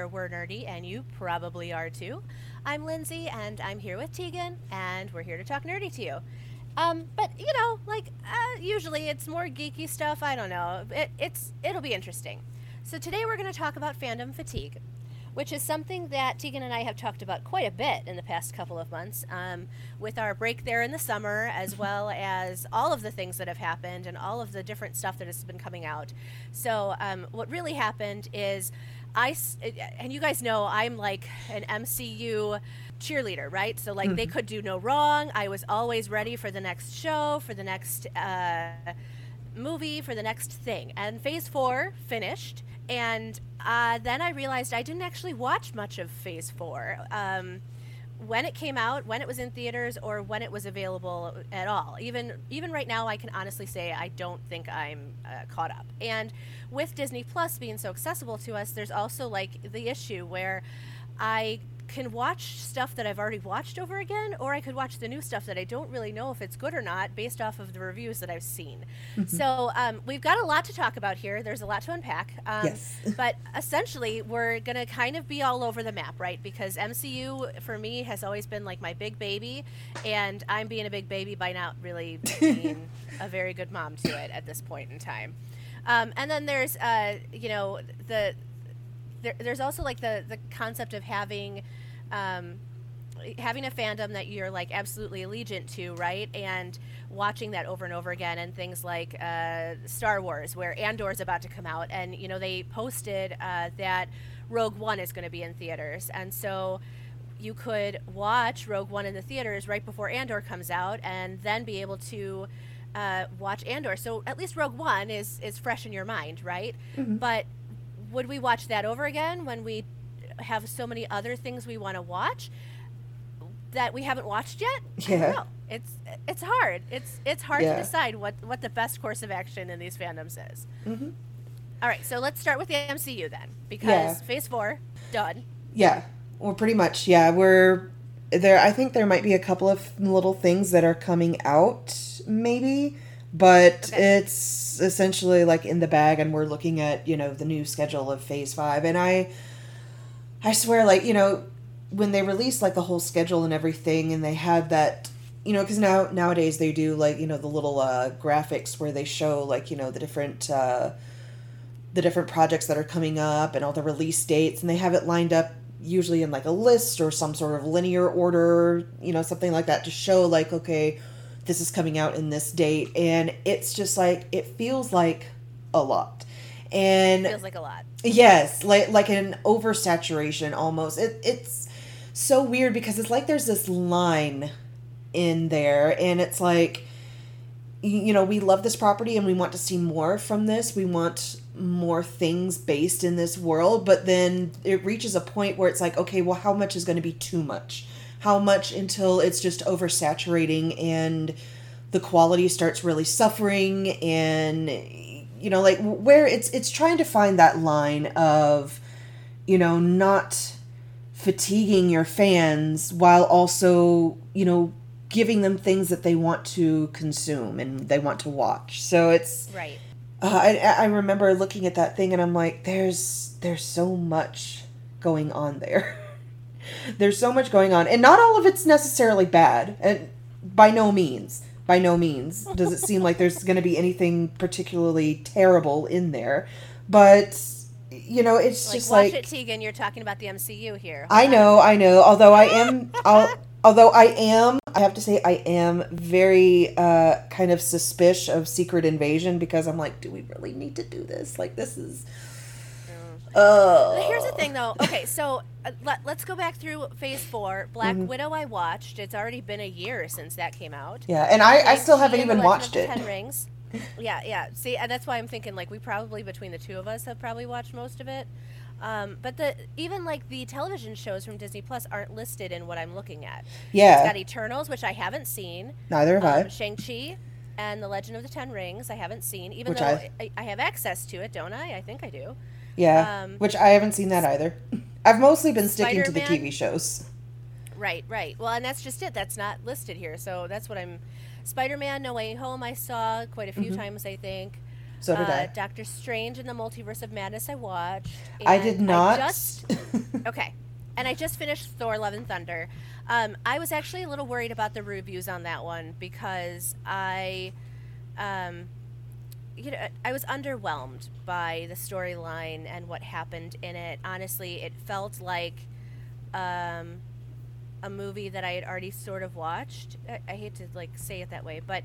where we're nerdy and you probably are too. I'm Lindsay and I'm here with Tegan, and we're here to talk nerdy to you. Um, but you know, like uh, usually it's more geeky stuff. I don't know. It, it's it'll be interesting. So today we're going to talk about fandom fatigue, which is something that Tegan and I have talked about quite a bit in the past couple of months, um, with our break there in the summer, as well as all of the things that have happened and all of the different stuff that has been coming out. So um, what really happened is. I s- and you guys know I'm like an MCU cheerleader, right? So like they could do no wrong. I was always ready for the next show, for the next uh, movie, for the next thing. And Phase Four finished, and uh, then I realized I didn't actually watch much of Phase Four. Um, when it came out, when it was in theaters, or when it was available at all. Even even right now, I can honestly say I don't think I'm uh, caught up. And with Disney Plus being so accessible to us, there's also like the issue where I can watch stuff that I've already watched over again, or I could watch the new stuff that I don't really know if it's good or not based off of the reviews that I've seen. So um, we've got a lot to talk about here. There's a lot to unpack. Um, Yes. but essentially, we're going to kind of be all over the map, right? Because MCU for me has always been like my big baby, and I'm being a big baby by not really being a very good mom to it at this point in time. Um, and then there's, uh, you know, the there, there's also like the the concept of having um, having a fandom that you're like absolutely allegiant to, right? And watching that over and over again, and things like uh, Star Wars, where Andor's about to come out, and you know they posted uh, that Rogue One is going to be in theaters, and so you could watch Rogue One in the theaters right before Andor comes out, and then be able to uh, watch Andor. So at least Rogue One is is fresh in your mind, right? But would we watch that over again when we have so many other things we want to watch that we haven't watched yet? Yeah. It's it's hard. It's it's hard Yeah. to decide what what the best course of action in these fandoms is. Mhm. All right, so let's start with the MCU then, because Yeah. Phase Four done. Yeah. Well, pretty much. Yeah, we're there. I think there might be a couple of little things that are coming out, maybe, but Okay. it's essentially like in the bag, and we're looking at you know the new schedule of Phase Five, and I, I swear, like you know, when they released like the whole schedule and everything, and they had that. You know, because now nowadays they do like you know the little uh, graphics where they show like you know the different uh, the different projects that are coming up and all the release dates and they have it lined up usually in like a list or some sort of linear order you know something like that to show like okay this is coming out in this date and it's just like it feels like a lot and it Feels like a lot. Yes, like like an oversaturation almost. It it's so weird because it's like there's this line in there and it's like you know, we love this property and we want to see more from this. We want more things based in this world, but then it reaches a point where it's like, okay, well how much is going to be too much? How much until it's just oversaturating and the quality starts really suffering and you know like where it's it's trying to find that line of you know not fatiguing your fans while also you know giving them things that they want to consume and they want to watch so it's Right. uh, I, I remember looking at that thing and i'm like there's there's so much going on there there's so much going on and not all of it's necessarily bad and by no means by no means does it seem like there's going to be anything particularly terrible in there but you know it's Like just like it, Tegan. You're talking about the MCU here. I know, I know. Although I am, I'll, although I am, I have to say, I am very uh, kind of suspicious of Secret Invasion because I'm like, do we really need to do this? Like, this is. Oh. But Here's the thing, though. Okay, so uh, let, let's go back through Phase Four. Black Mm-hmm. Widow, I watched. It's already been a year since that came out. Yeah, and I, I still haven't even watched it. Ten Rings. Yeah, yeah. See, and that's why I'm thinking like we probably between the two of us have probably watched most of it. Um, but the even like the television shows from Disney Plus aren't listed in what I'm looking at. It's Yeah, got Eternals, which I haven't seen. neither have I. Um, Shang Chi and the Legend of the Ten Rings, I haven't seen. Even Which though I- I, I have access to it, don't I? I think I do. Yeah, um, which I haven't seen that either. I've mostly been sticking to the Spider-Man? TV shows. Right, right. Well, and that's just it. That's not listed here. So that's what I'm. Spider Man No Way Home, I saw quite a few Mm-hmm. times, I think. So did uh, I. Doctor Strange and the Multiverse of Madness. I watched. I did not. just okay, and I just finished Thor: Love and Thunder. Um, I was actually a little worried about the reviews on that one because I, um, you know, I was underwhelmed by the storyline and what happened in it. Honestly, it felt like um, a movie that I had already sort of watched. I, I hate to like say it that way, but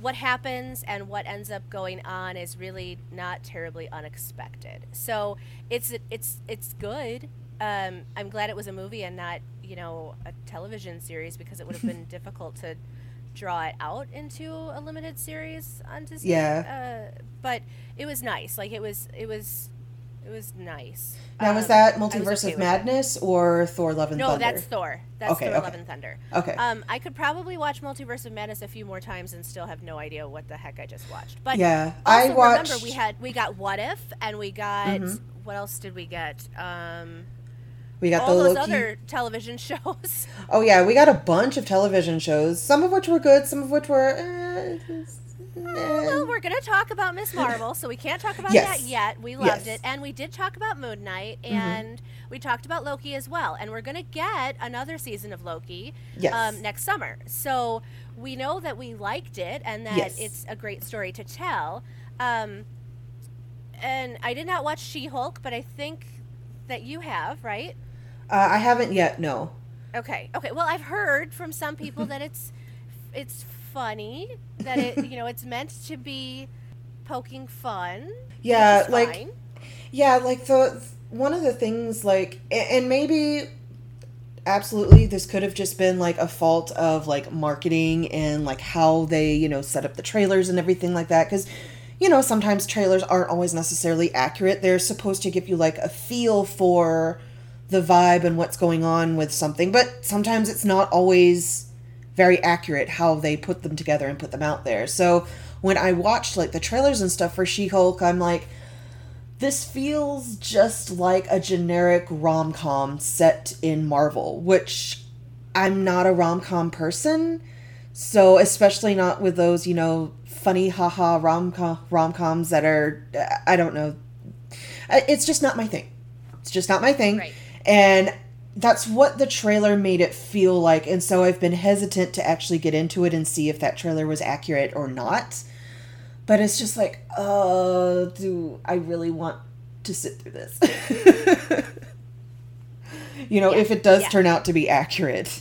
what happens and what ends up going on is really not terribly unexpected. So it's it's it's good. Um, I'm glad it was a movie and not you know a television series because it would have been difficult to draw it out into a limited series on Disney. Yeah. Uh, but it was nice. Like it was it was it was nice. now, was Um, that I was Multiverse okay of. Madness or Thor: Love and No, Thunder? that's Thor. That's Okay, Thor: okay. Love and Thunder. Okay. Um, I could probably watch Multiverse of Madness a few more times and still have no idea what the heck I just watched. But yeah, I watched. remember we had we got What If and we got Mhm. what else did we get? Um, we got all the those Loki. other television shows. Oh yeah, we got a bunch of television shows. Some of which were good, some of which were. Eh, well, we're gonna talk about Miss Marvel, so we can't talk about Yes. that yet. We loved Yes. it, and we did talk about Moon Knight, Mhm. and we talked about Loki as well. And we're gonna get another season of Loki yes. um, next summer. So we know that we liked it and that it's a great story to tell. Um, and I did not watch She Hulk, but I think that you have, right? Uh, I haven't yet. No. Okay. Okay. Well, I've heard from some people that it's it's funny that it you know it's meant to be poking fun. Yeah, like fine. yeah, like the one of the things like and maybe absolutely this could have just been like a fault of like marketing and like how they, you know, set up the trailers and everything like that cuz you know, sometimes trailers aren't always necessarily accurate. They're supposed to give you like a feel for the vibe and what's going on with something, but sometimes it's not always very accurate how they put them together and put them out there. So when I watched like the trailers and stuff for She-Hulk, I'm like this feels just like a generic rom-com set in Marvel, which I'm not a rom-com person. So especially not with those, you know, funny haha rom-com rom-coms that are I don't know. It's just not my thing. It's just not my thing. Right. And that's what the trailer made it feel like. And so I've been hesitant to actually get into it and see if that trailer was accurate or not. But it's just like, uh, do I really want to sit through this? you know, Yeah, if it does yeah. turn out to be accurate.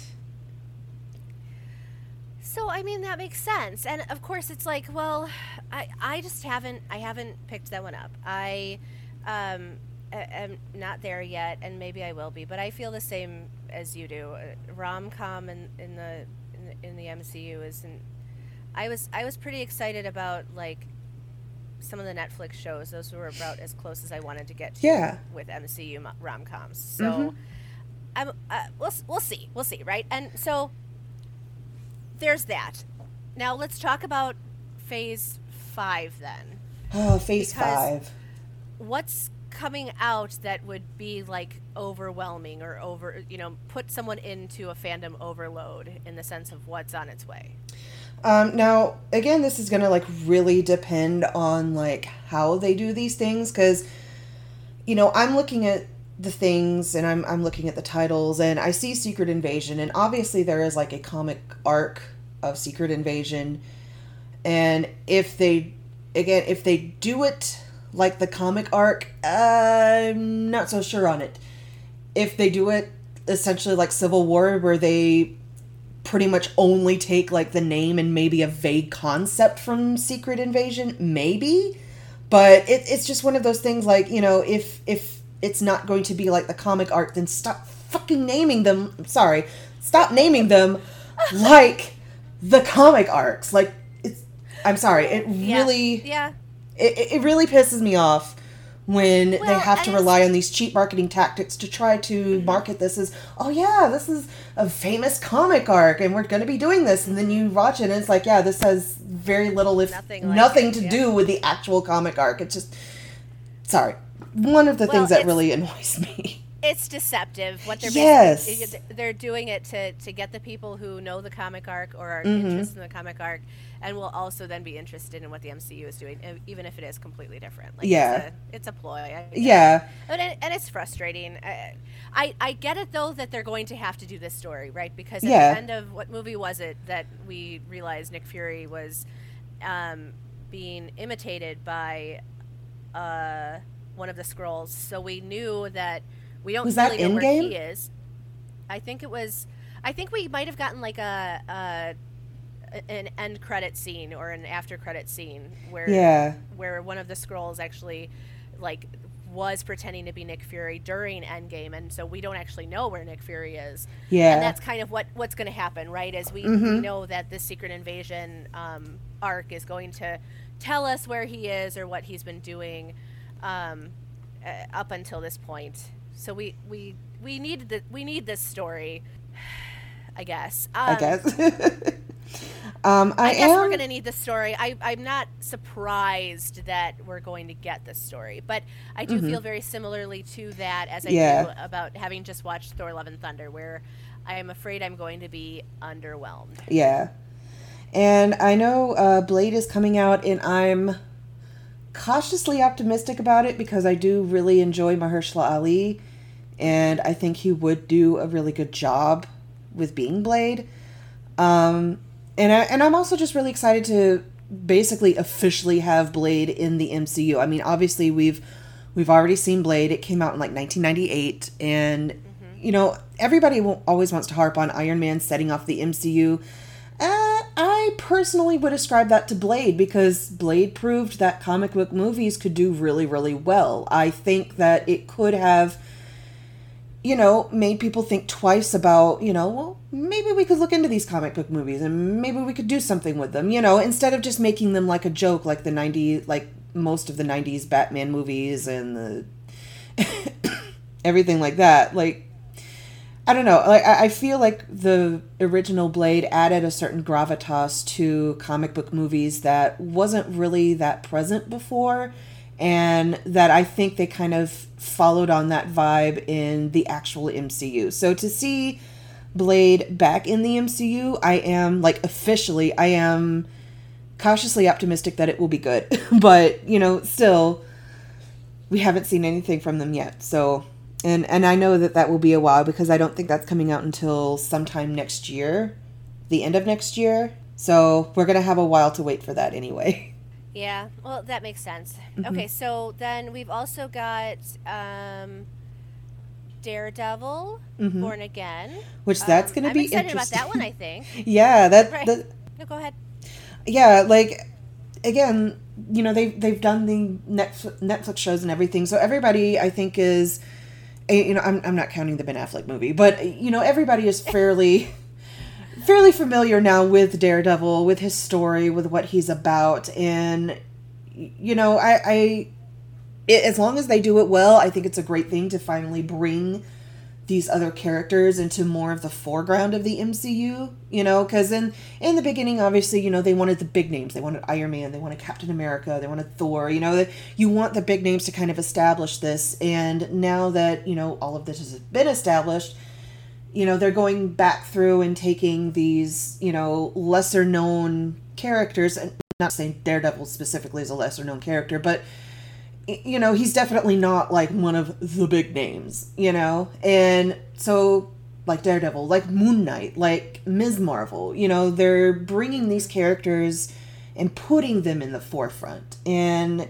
So I mean that makes sense, and of course it's like, well, I I just haven't I haven't picked that one up. I um am not there yet, and maybe I will be, but I feel the same as you do. Rom com in in the in the, MCU isn't. I was I was pretty excited about like some of the Netflix shows. Those were about as close as I wanted to get to Yeah. with MCU rom coms. So. Mhm. I'm, uh, we'll, we'll see. We'll see, right? And so there's that. Now let's talk about phase five then. Oh, phase Because- five. What's coming out that would be like overwhelming or over, you know, put someone into a fandom overload in the sense of what's on its way? Um, now, again, this is gonna like really depend on like how they do these things, because you know I'm looking at the things and I'm I'm looking at the titles and I see Secret Invasion, and obviously there is like a comic arc of Secret Invasion, and if they again if they do it like the comic arc, I'm not so sure on it. If they do it essentially like Civil War, where they pretty much only take like the name and maybe a vague concept from Secret Invasion, maybe. But it, it's just one of those things like, you know, if if it's not going to be like the comic arc, then stop fucking naming them sorry. Stop naming them like the comic arcs. Like it's I'm sorry, it Yeah. really Yeah. It, it- really pisses me off when they have to rely on these cheap marketing tactics to try to market this as oh yeah this is a famous comic arc and we're going to be doing this and then you watch it and it's like yeah this has very little if Nothing nothing, it, to yeah. do with the actual comic arc it's just sorry one of the Well, things that really annoys me it's deceptive what they're Yes. they're doing it to to get the people who know the comic arc or are Mhm. interested in the comic arc and will also then be interested in what the MCU is doing even if it is completely different like Yeah. it's a, it's a ploy I. Yeah. and, it, and it's frustrating I, I I get it though that they're going to have to do this story right because at Yeah. the end of what movie was it that we realized Nick Fury was um, being imitated by uh, one of the Skrulls so we knew that we don't Was that really know where he is I think it was I think we might have gotten like a, a an end credit scene or an after credit scene where Yeah. where one of the Skrulls actually like was pretending to be Nick Fury during Endgame, and so we don't actually know where Nick Fury is. Yeah. And that's kind of what what's going to happen, right? As we, we Mhm. know that this Secret Invasion um, arc is going to tell us where he is or what he's been doing um, uh, up until this point. So we we we need the we need this story, I guess. Um, I guess. um, I, I guess am. we're going to need this story. I, I'm not surprised that we're going to get this story, but I do feel very similarly to that as I Mm-hmm. Yeah. do about having just watched Thor: Love and Thunder, where I am afraid I'm going to be underwhelmed. Yeah. And I know uh, Blade is coming out, and I'm cautiously optimistic about it because I do really enjoy Mahershala Ali, and I think he would do a really good job with being Blade. Um, and I, and I'm also just really excited to basically officially have Blade in the MCU. I mean, obviously we've we've already seen Blade. It came out in like 1998, and you know everybody will, always wants to harp on Iron Man setting off the MCU. Uh, I personally would ascribe that to Blade because Blade proved that comic book movies could do really, really well. I think that it could have, you know, made people think twice about, you know, well, maybe we could look into these comic book movies and maybe we could do something with them, you know, instead of just making them like a joke like the 90s, like most of the 90s Batman movies and the everything like that. Like, I don't know. Like I feel like the original Blade added a certain gravitas to comic book movies that wasn't really that present before, and that I think they kind of followed on that vibe in the actual MCU. So to see Blade back in the MCU, I am like officially, I am cautiously optimistic that it will be good. but you know, still, we haven't seen anything from them yet. So and and I know that that will be a while because I don't think that's coming out until sometime next year, the end of next year. So we're gonna have a while to wait for that anyway. Yeah, well, that makes sense. Mm-hmm. Okay, so then we've also got um, Daredevil, Mhm. Born Again. Which that's Um, gonna I'm be excited interesting. about that one. I think. yeah, that, Right. that No, go ahead. yeah, like again, you know they've they've done the Netflix, Netflix shows and everything, so everybody I think is, eh, you know, I'm I'm not counting the Ben Affleck movie, but you know everybody is fairly. fairly familiar now with Daredevil, with his story, with what he's about, and you know, I, I it, as long as they do it well, I think it's a great thing to finally bring these other characters into more of the foreground of the MCU, you know, because in in the beginning, obviously, you know, they wanted the big names. They wanted Iron Man, they wanted Captain America, they wanted Thor. You know, you want the big names to kind of establish this. And now that you know all of this has been established, you know, they're going back through and taking these, you know, lesser known characters. And not saying Daredevil specifically is a lesser known character, but you know, he's definitely not like one of the big names, you know? And so, like Daredevil, like Moon Knight, like Ms. Marvel, you know, they're bringing these characters and putting them in the forefront. And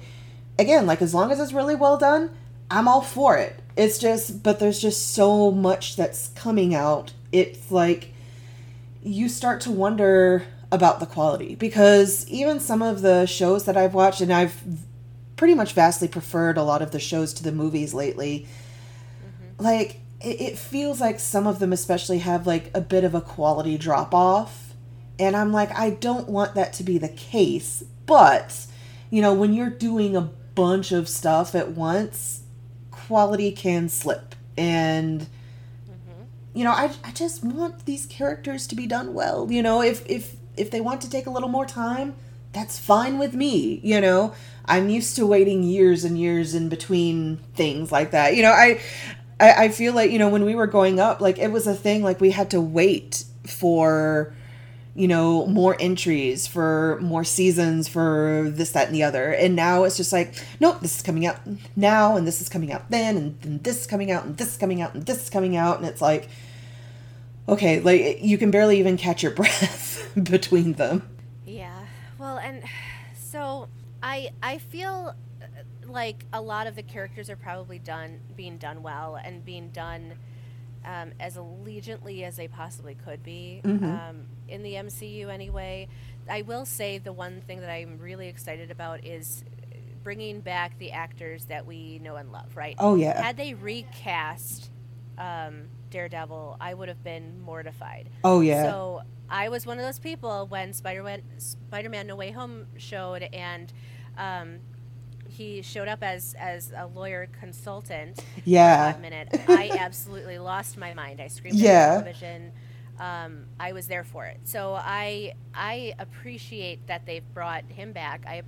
again, like as long as it's really well done, I'm all for it. It's just, but there's just so much that's coming out. It's like you start to wonder about the quality because even some of the shows that I've watched, and I've pretty much vastly preferred a lot of the shows to the movies lately. Mm-hmm. Like it, it feels like some of them especially have like a bit of a quality drop off. And I'm like, I don't want that to be the case. But, you know, when you're doing a bunch of stuff at once, quality can slip. And mm-hmm. you know, I, I just want these characters to be done well. You know, if if if they want to take a little more time, that's fine with me. You know, I'm used to waiting years and years in between things like that. You know, I I, I feel like, you know, when we were growing up, like it was a thing, like we had to wait for, you know, more entries, for more seasons, for this, that, and the other. And now it's just like, nope, this is coming out now, and this is coming out then, and, and this is coming out, and this is coming out, and this is coming out. And it's like, okay, like you can barely even catch your breath between them. Well, and so I I feel uh, like a lot of the characters are probably done being done well and being done um, as allegiantly as they possibly could be Mhm. um, in the MCU anyway. I will say the one thing that I'm really excited about is bringing back the actors that we know and love. Right? Oh, yeah. Had they recast um, Daredevil, I would have been mortified. Oh, yeah. So I was one of those people when Spider-Man, Spider-Man: No Way Home showed, and um, he showed up as as a lawyer consultant. yeah. For minute, I absolutely lost my mind. I screamed Yeah. at the television. Um, I was there for it. So I I appreciate that they've brought him back. I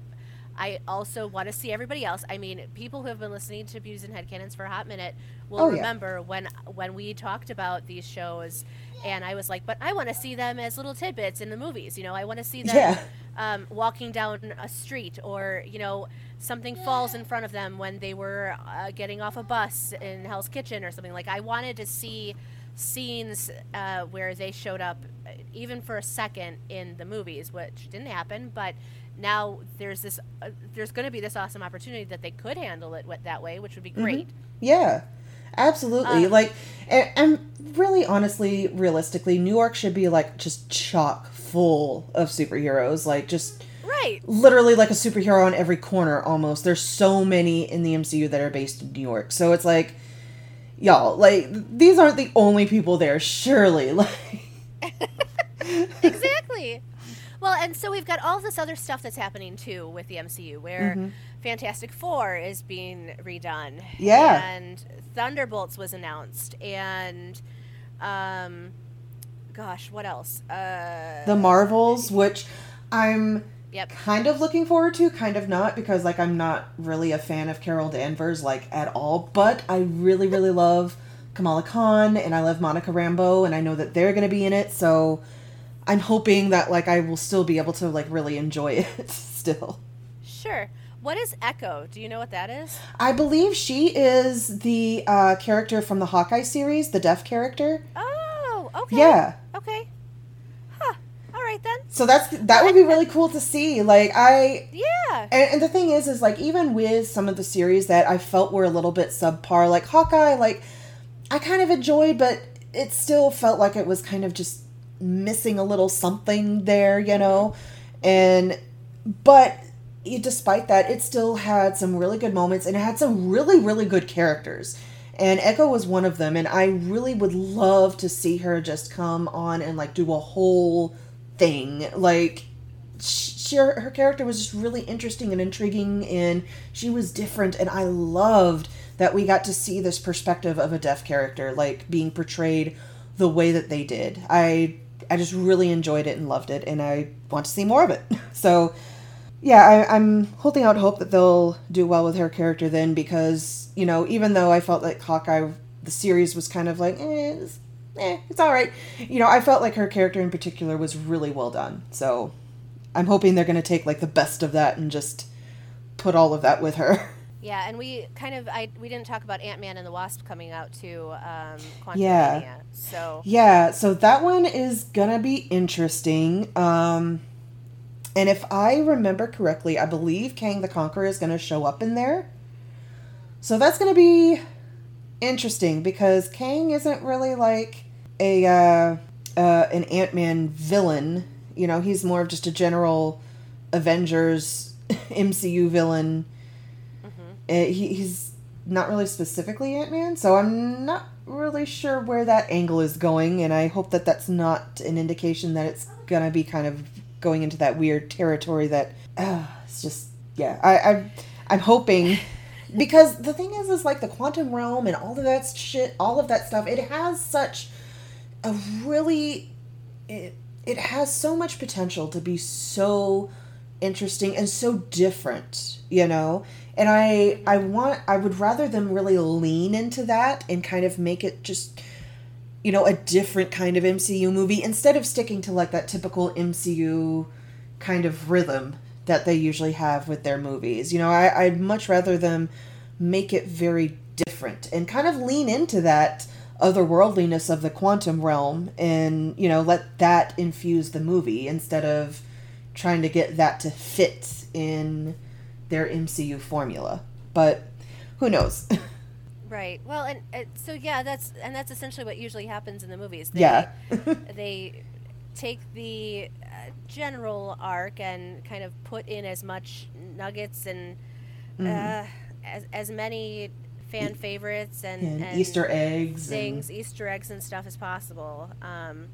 I also want to see everybody else. I mean, people who have been listening to Views and Headcanons for a hot minute will Oh, yeah. remember when when we talked about these shows and I was like, but I want to see them as little tidbits in the movies. You know, I want to see them Yeah. um, walking down a street or, you know, something falls in front of them when they were uh, getting off a bus in Hell's Kitchen or something. Like, I wanted to see scenes uh, where they showed up uh, even for a second in the movies, which didn't happen, but now there's this uh, there's going to be this awesome opportunity that they could handle it that way which would be great Yeah, absolutely. Um, like, and, and really, honestly, realistically, New York should be like just chock full of superheroes. Like, just right literally like a superhero on every corner almost. There's so many in the MCU that are based in New York. So it's like, y'all, like, these aren't the only people there, surely. Like, exactly. Well, and so we've got all this other stuff that's happening too with the MCU, where Mm-hmm. Fantastic Four is being redone. Yeah. And Thunderbolts was announced, and um, gosh, what else? Uh, the Marvels, which I'm yep. kind of looking forward to, kind of not, because like I'm not really a fan of Carol Danvers like at all. But I really, really love Kamala Khan and I love Monica Rambeau, and I know that they're gonna be in it, so I'm hoping that like I will still be able to like really enjoy it still. Sure. What is Echo? Do you know what that is? I believe she is the uh, character from the Hawkeye series, the deaf character. Oh, okay. Yeah. Okay. Huh. All right then. So that's that would be really cool to see. Like I Yeah. And, and the thing is, is like even with some of the series that I felt were a little bit subpar, like Hawkeye, like I kind of enjoyed, but it still felt like it was kind of just missing a little something there, you know. And but despite that, it still had some really good moments, and it had some really, really good characters. And Echo was one of them, and I really would love to see her just come on and like do a whole thing, like she, her, her character was just really interesting and intriguing and she was different and i loved that we got to see this perspective of a deaf character like being portrayed the way that they did i i just really enjoyed it and loved it and i want to see more of it so yeah I, i'm holding out hope that they'll do well with her character then because you know even though i felt like hawkeye the series was kind of like eh, it's, eh, it's all right you know i felt like her character in particular was really well done so I'm hoping they're going to take like the best of that and just put all of that with her. Yeah, and we kind of I we didn't talk about Ant Man and the Wasp coming out too. Um, Quantum Yeah. Mania. So Yeah, so that one is going to be interesting. Um and if I remember correctly, I believe Kang the Conqueror is going to show up in there. So that's going to be interesting because Kang isn't really like a uh, uh, an Ant Man villain. You know, he's more of just a general Avengers MCU villain. Uh, he, he's not really specifically Ant Man, so I'm not really sure where that angle is going, and I hope that that's not an indication that it's gonna be kind of going into that weird territory that uh, it's just yeah. I, I I'm hoping because the thing is, is like the quantum realm and all of that shit, all of that stuff. It has such a really it, it has so much potential to be so interesting and so different, you know? And I I want I would rather them really lean into that and kind of make it just you know, a different kind of MCU movie instead of sticking to like that typical MCU kind of rhythm that they usually have with their movies. You know, I, I'd much rather them make it very different and kind of lean into that otherworldliness of the quantum realm and, you know, let that infuse the movie instead of trying to get that to fit in their MCU formula. But who knows? Right. Well, and uh, so yeah, that's and that's essentially what usually happens in the movies. They, yeah. they take the uh, general arc and kind of put in as much nuggets and mm-hmm. uh, as as many fan favorites and, and, and Easter eggs, things, and... Easter eggs and stuff as possible. Um,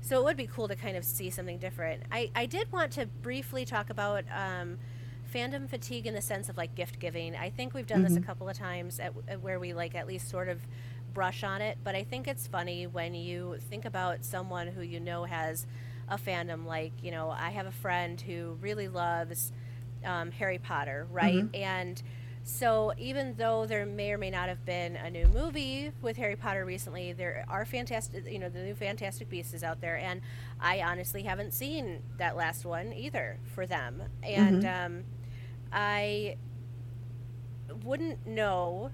so it would be cool to kind of see something different. I, I did want to briefly talk about um, fandom fatigue in the sense of like gift giving. I think we've done mm-hmm. this a mm-hmm. couple of times at, at where we like at least sort of brush on it, but I think it's funny when you think about someone who you know has a fandom. Like, you know, I have a friend who really loves um, Harry Potter, right? Mm-hmm. And so even though there may or may not have been a new movie with Harry Potter recently, there are fantastic, you know, the new Fantastic Beasts is out there, and I honestly haven't seen that last one either for them, and mm-hmm. um, I wouldn't know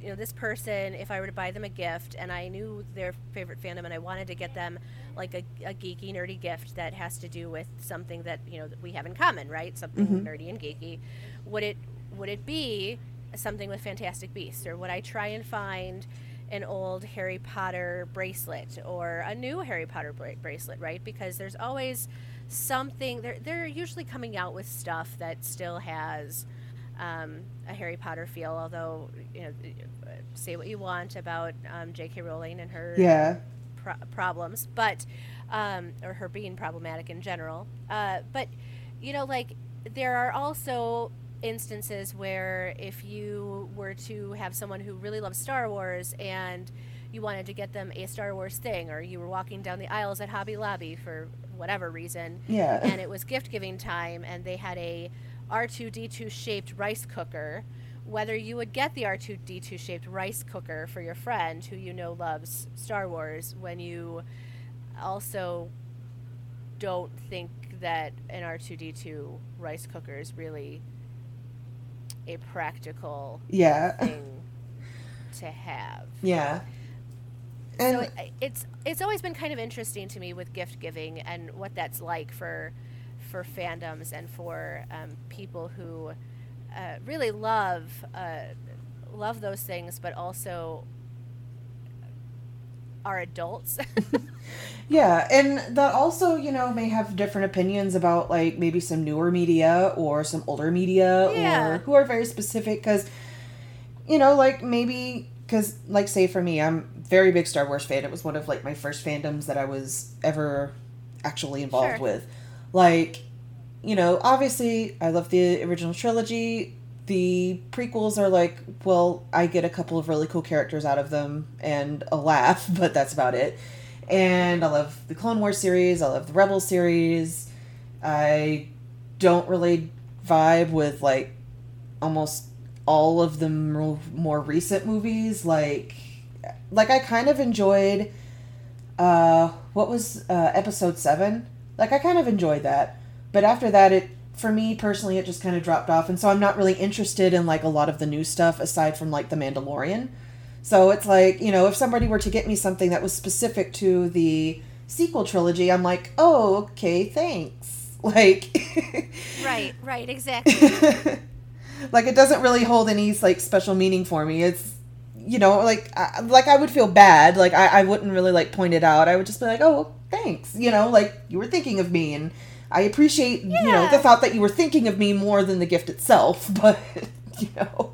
you know this person if i were to buy them a gift and i knew their favorite fandom and i wanted to get them like a, a geeky nerdy gift that has to do with something that you know that we have in common right something mm-hmm. nerdy and geeky would it would it be something with fantastic beasts or would i try and find an old harry potter bracelet or a new harry potter bra- bracelet right because there's always something they're, they're usually coming out with stuff that still has um, a Harry Potter feel. Although you know, say what you want about um, J.K. Rowling and her yeah pro- problems, but um, or her being problematic in general. Uh, but you know, like there are also instances where if you were to have someone who really loves Star Wars and you wanted to get them a Star Wars thing, or you were walking down the aisles at Hobby Lobby for whatever reason, yeah, and it was gift giving time, and they had a R2D2 shaped rice cooker, whether you would get the R2D2 shaped rice cooker for your friend who you know loves Star Wars when you also don't think that an R2D2 rice cooker is really a practical yeah. thing to have. Yeah. And so it, it's it's always been kind of interesting to me with gift giving and what that's like for for fandoms and for um, people who uh, really love uh, love those things, but also are adults. yeah, and that also, you know, may have different opinions about like maybe some newer media or some older media yeah. or who are very specific because, you know, like maybe because like say for me, I'm very big Star Wars fan. It was one of like my first fandoms that I was ever actually involved sure. with. Like, you know, obviously I love the original trilogy the prequels are like, well, I get a couple of really cool characters out of them and a laugh, but that's about it. And I love the Clone Wars series, I love the Rebel series. I don't really vibe with like almost all of the more recent movies like like I kind of enjoyed uh what was uh episode 7 like I kind of enjoyed that but after that it for me personally, it just kind of dropped off, and so I'm not really interested in like a lot of the new stuff aside from like The Mandalorian. So it's like you know, if somebody were to get me something that was specific to the sequel trilogy, I'm like, oh, okay, thanks. Like, right, right, exactly. like it doesn't really hold any like special meaning for me. It's you know, like I, like I would feel bad. Like I, I wouldn't really like point it out. I would just be like, oh, thanks. You know, like you were thinking of me and I appreciate yeah. you know the thought that you were thinking of me more than the gift itself, but you know.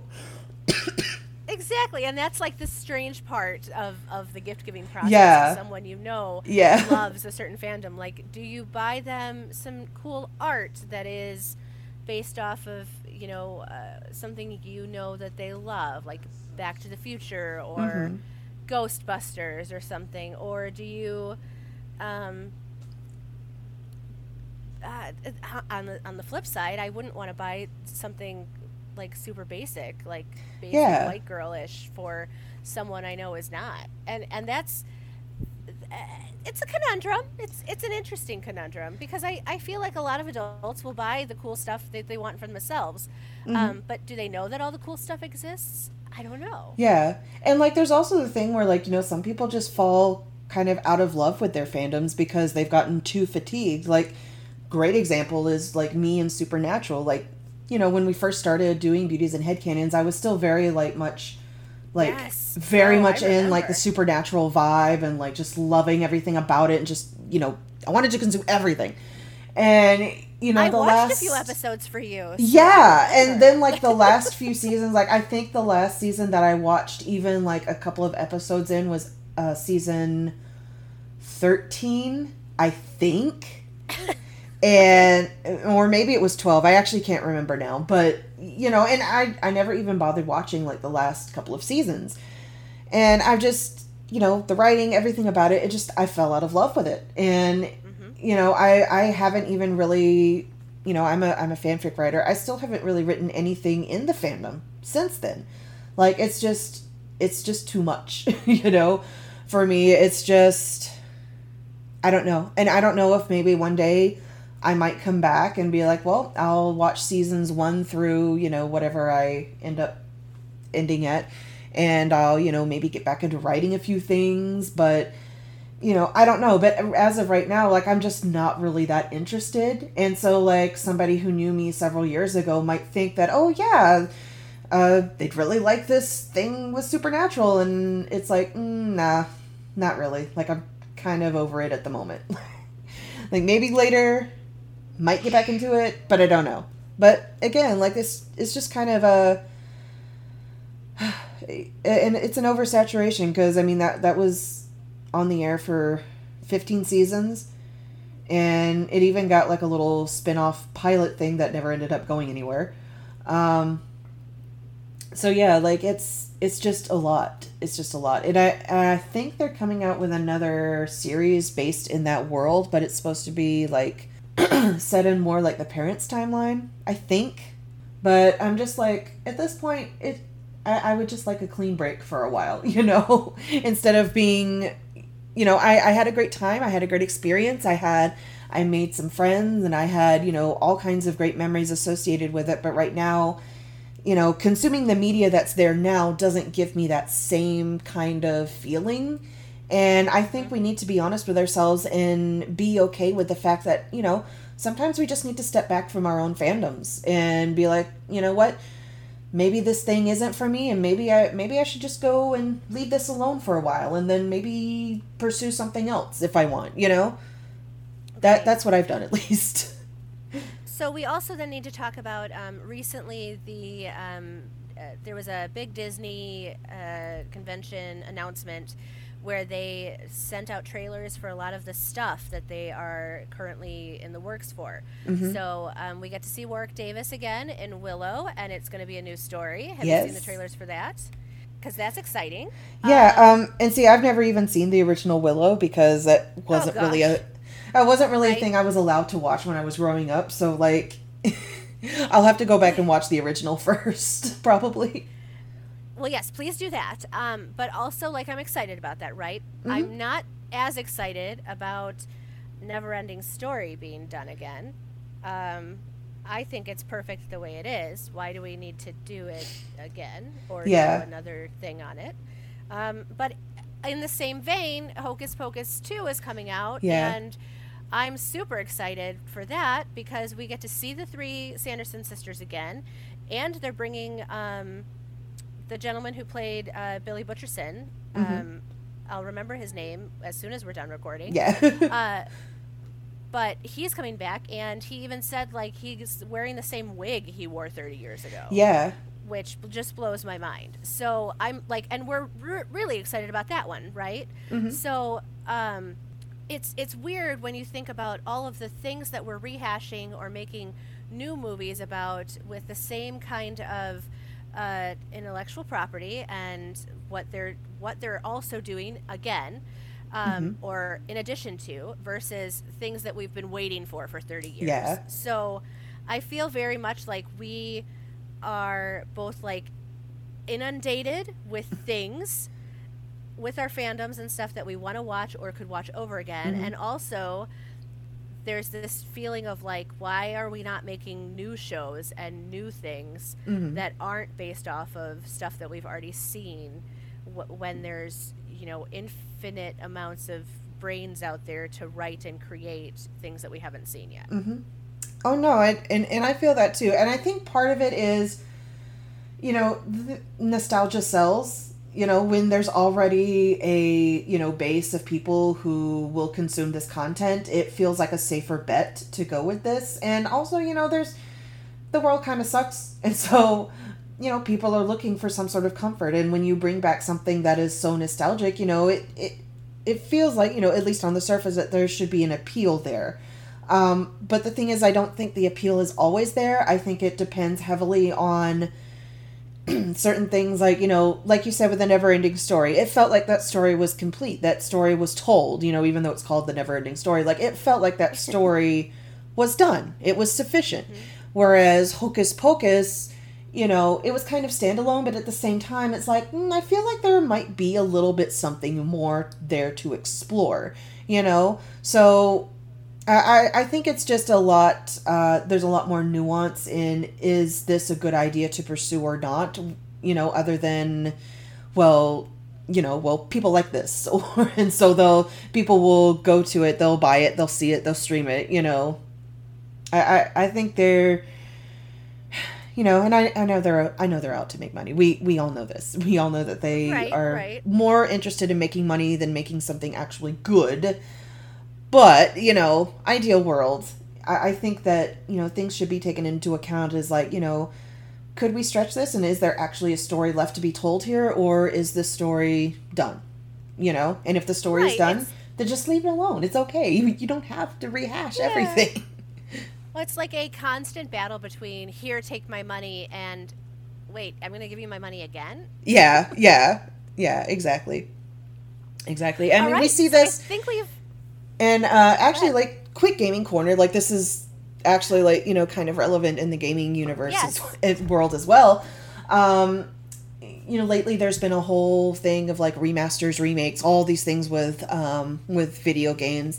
exactly, and that's like the strange part of of the gift giving process. Yeah. Someone you know yeah. loves a certain fandom. Like, do you buy them some cool art that is based off of you know uh, something you know that they love, like Back to the Future or mm-hmm. Ghostbusters or something, or do you um, uh, on the on the flip side, I wouldn't want to buy something like super basic, like basic Yeah. white girlish for someone I know is not, and and that's uh, it's a conundrum. It's it's an interesting conundrum because I, I feel like a lot of adults will buy the cool stuff that they want for themselves, Mm-hmm. um, but do they know that all the cool stuff exists? I don't know. Yeah. And like there's also the thing where like, you know, some people just fall kind of out of love with their fandoms because they've gotten too fatigued. Like great example is like me and Supernatural. Like, you know, when we first started doing beauties and headcanons, I was still very like much like Yes. very Oh, much in like the supernatural vibe and like just loving everything about it and just, you know, I wanted to consume everything. And you know, I the watched last a few episodes for you. so yeah, and then like the last few seasons, like I think the last season that I watched, even like a couple of episodes in, was uh season thirteen, I think, and or maybe it was twelve. I actually can't remember now, but you know, and I I never even bothered watching like the last couple of seasons, and I've just you know the writing, everything about it, it just I fell out of love with it, and mm-hmm. you know i i haven't even really you know i'm a i'm a fanfic writer. I still haven't really written anything in the fandom since then. Like it's just it's just too much you know? For me it's just i don't know. And i don't know if maybe one day i might come back and be like well i'll watch seasons one through you know whatever i end up ending at and i'll you know maybe get back into writing a few things but you know, I don't know, but as of right now, like I'm just not really that interested. And so like somebody who knew me several years ago might think that, oh yeah, uh, they'd really like this thing with Supernatural, and it's like, mm, nah, not really. Like I'm kind of over it at the moment. like maybe later, might get back into it, but I don't know. But again, like this is just kind of a and it's an oversaturation because I mean that that was on the air for 15 seasons and it even got like a little spin-off pilot thing that never ended up going anywhere. Um so yeah, like it's it's just a lot. It's just a lot. And I I think they're coming out with another series based in that world, but it's supposed to be like set in more like the parents' timeline, I think. But I'm just like at this point it I, I would just like a clean break for a while, you know, instead of being you know, I, I had a great time. I had a great experience. I had, I made some friends and I had, you know, all kinds of great memories associated with it. But right now, you know, consuming the media that's there now doesn't give me that same kind of feeling. And I think we need to be honest with ourselves and be okay with the fact that, you know, sometimes we just need to step back from our own fandoms and be like, you know what? maybe this thing isn't for me and maybe I maybe I should just go and leave this alone for a while and then maybe pursue something else if I want, you know? That that's what I've done at least. So we also then need to talk about um, recently the um, uh, there was a big Disney uh, convention announcement where they sent out trailers for a lot of the stuff that they are currently in the works for. Mm-hmm. So um, we get to see Warwick Davis again in Willow, and it's going to be a new story. Have you seen the trailers for that? Because that's exciting. Yeah, Um, um and see I've never even seen the original Willow because that wasn't really a it wasn't really Right. a thing I was allowed to watch when I was growing up, so like I'll have to go back and watch the original first, probably. Well, yes, please do that. Um, but also, like, I'm excited about that, right? I'm not as excited about Neverending Story being done again. Um, I think it's perfect the way it is. Why do we need to do it again or Yeah. do another thing on it? Um, but in the same vein, Hocus Pocus 2 is coming out. Yeah. And I'm super excited for that because we get to see the three Sanderson sisters again. And they're bringing um, the gentleman who played uh, Billy Butcherson. Um, I'll remember his name as soon as we're done recording. Yeah. Uh, but he's coming back, and he even said like he's wearing the same wig he wore 30 years ago. yeah. Which just blows my mind. So I'm like, and we're re- really excited about that one, right? So um, it's it's weird when you think about all of the things that we're rehashing or making new movies about with the same kind of uh, intellectual property and what they're what they're also doing again um, or in addition to versus things that we've been waiting for for 30 years. Yeah. So I feel very much like we are both like inundated with things with our fandoms and stuff that we want to watch or could watch over again Mhm. and also there's this feeling of like why are we not making new shows and new things Mhm. that aren't based off of stuff that we've already seen when there's you know infinite amounts of brains out there to write and create things that we haven't seen yet hmm Oh no, I, and and I feel that too, and I think part of it is, you know, nostalgia sells. You know, when there's already a you know base of people who will consume this content, it feels like a safer bet to go with this. And also, you know, there's the world kind of sucks, and so you know people are looking for some sort of comfort. And when you bring back something that is so nostalgic, you know, it it it feels like you know at least on the surface that there should be an appeal there. Um, but the thing is, I don't think the appeal is always there. I think it depends heavily on certain things, like, you know, like you said with the never ending story. It felt like that story was complete. That story was told, you know, even though it's called the never ending story. Like, it felt like that story was done, it was sufficient. Whereas Hocus Pocus, you know, it was kind of standalone, but at the same time, it's like, mm, I feel like there might be a little bit something more there to explore, you know? So I, I think it's just a lot. Uh, there's a lot more nuance in is this a good idea to pursue or not? You know, other than, well, you know, well, people like this, or and so they'll people will go to it, they'll buy it, they'll see it, they'll stream it. You know, I I, I think they're. You know, and I, I know they're I know they're out to make money. We we all know this. We all know that they Right, are right. more interested in making money than making something actually good. But, you know, ideal world, I, I think that, you know, things should be taken into account as like, you know, could we stretch this and is there actually a story left to be told here or is this story done? You know? And if the story is done, then just leave it alone. It's okay. You, you don't have to rehash Yeah. everything. well it's like a constant battle between here take my money and wait i'm going to give you my money again yeah, yeah. Yeah, exactly. Exactly. And All we right, see so I this think we've And uh, actually, like, quick gaming corner, like this is actually like you know kind of relevant in the gaming universe Yes. as, as- world as well. Um, you know, lately there's been a whole thing of like remasters, remakes, all these things with um, with video games.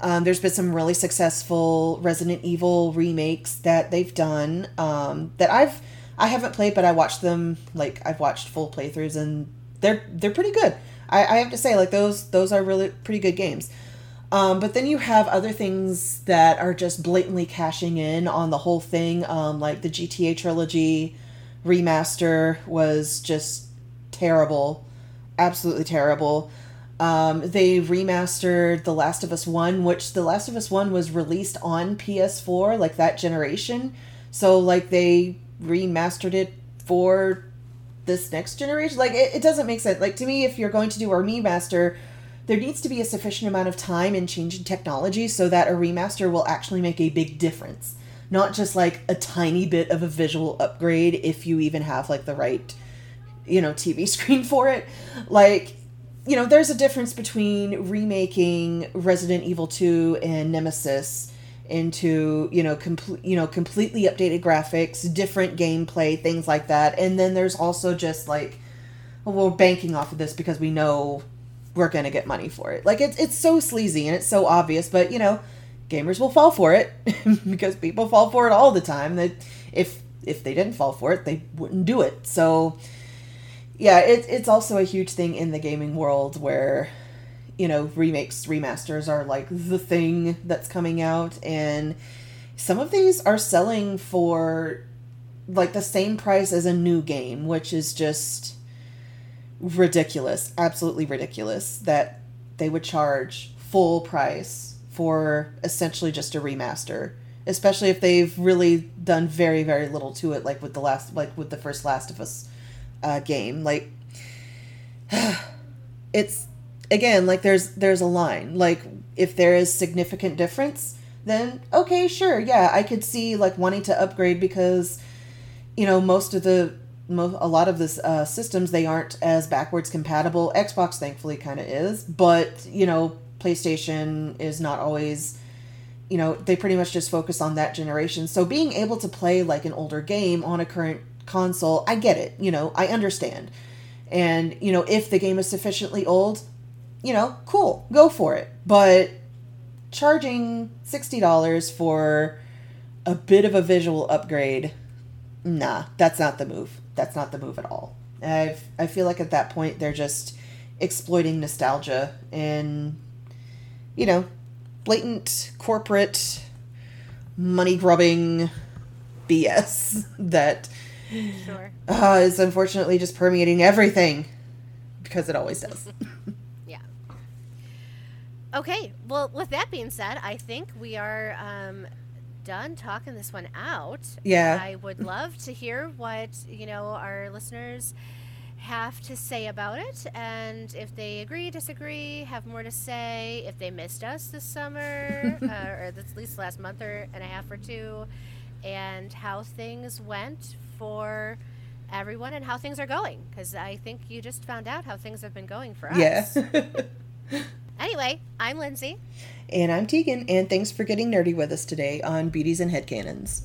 Um, there's been some really successful Resident Evil remakes that they've done um, that I've I haven't played, but I watched them. Like I've watched full playthroughs, and they're they're pretty good. I, I have to say, like those those are really pretty good games. Um, but then you have other things that are just blatantly cashing in on the whole thing. Um, like the GTA trilogy remaster was just terrible, absolutely terrible. Um, they remastered The Last of Us 1, which The Last of Us 1 was released on PS4, like that generation. So, like, they remastered it for this next generation. Like, it, it doesn't make sense. Like, to me, if you're going to do a remaster, there needs to be a sufficient amount of time and change in technology so that a remaster will actually make a big difference. Not just like a tiny bit of a visual upgrade if you even have like the right, you know, TV screen for it. Like, you know, there's a difference between remaking Resident Evil 2 and Nemesis into, you know, complete, you know, completely updated graphics, different gameplay, things like that. And then there's also just like well, we're banking off of this because we know we're going to get money for it. Like it's it's so sleazy and it's so obvious, but you know, gamers will fall for it because people fall for it all the time. That if if they didn't fall for it, they wouldn't do it. So yeah, it, it's also a huge thing in the gaming world where you know remakes remasters are like the thing that's coming out and some of these are selling for like the same price as a new game which is just ridiculous absolutely ridiculous that they would charge full price for essentially just a remaster especially if they've really done very very little to it like with the last like with the first last of us uh, game. Like it's again like there's there's a line. Like if there is significant difference then okay sure yeah i could see like wanting to upgrade because you know most of the mo- a lot of this uh, systems they aren't as backwards compatible. Xbox thankfully kind of is, but you know PlayStation is not always. You know they pretty much just focus on that generation. So being able to play like an older game on a current console, I get it. You know I understand, and you know if the game is sufficiently old, you know cool, go for it. But charging sixty dollars for a bit of a visual upgrade, nah, that's not the move. That's not the move at all. I I feel like at that point they're just exploiting nostalgia and you know blatant corporate money grubbing BS that Sure. uh, is unfortunately just permeating everything because it always does. Yeah. Okay. Well, with that being said, I think we are um, done talking this one out. Yeah. I would love to hear what you know our listeners have to say about it, and if they agree, disagree, have more to say, if they missed us this summer, uh, or at least last month or and a half or two, and how things went for everyone and how things are going because i think you just found out how things have been going for us yeah. Anyway, I'm Lindsay. And I'm Tegan, and thanks for getting nerdy with us today on Beauties and Headcanons.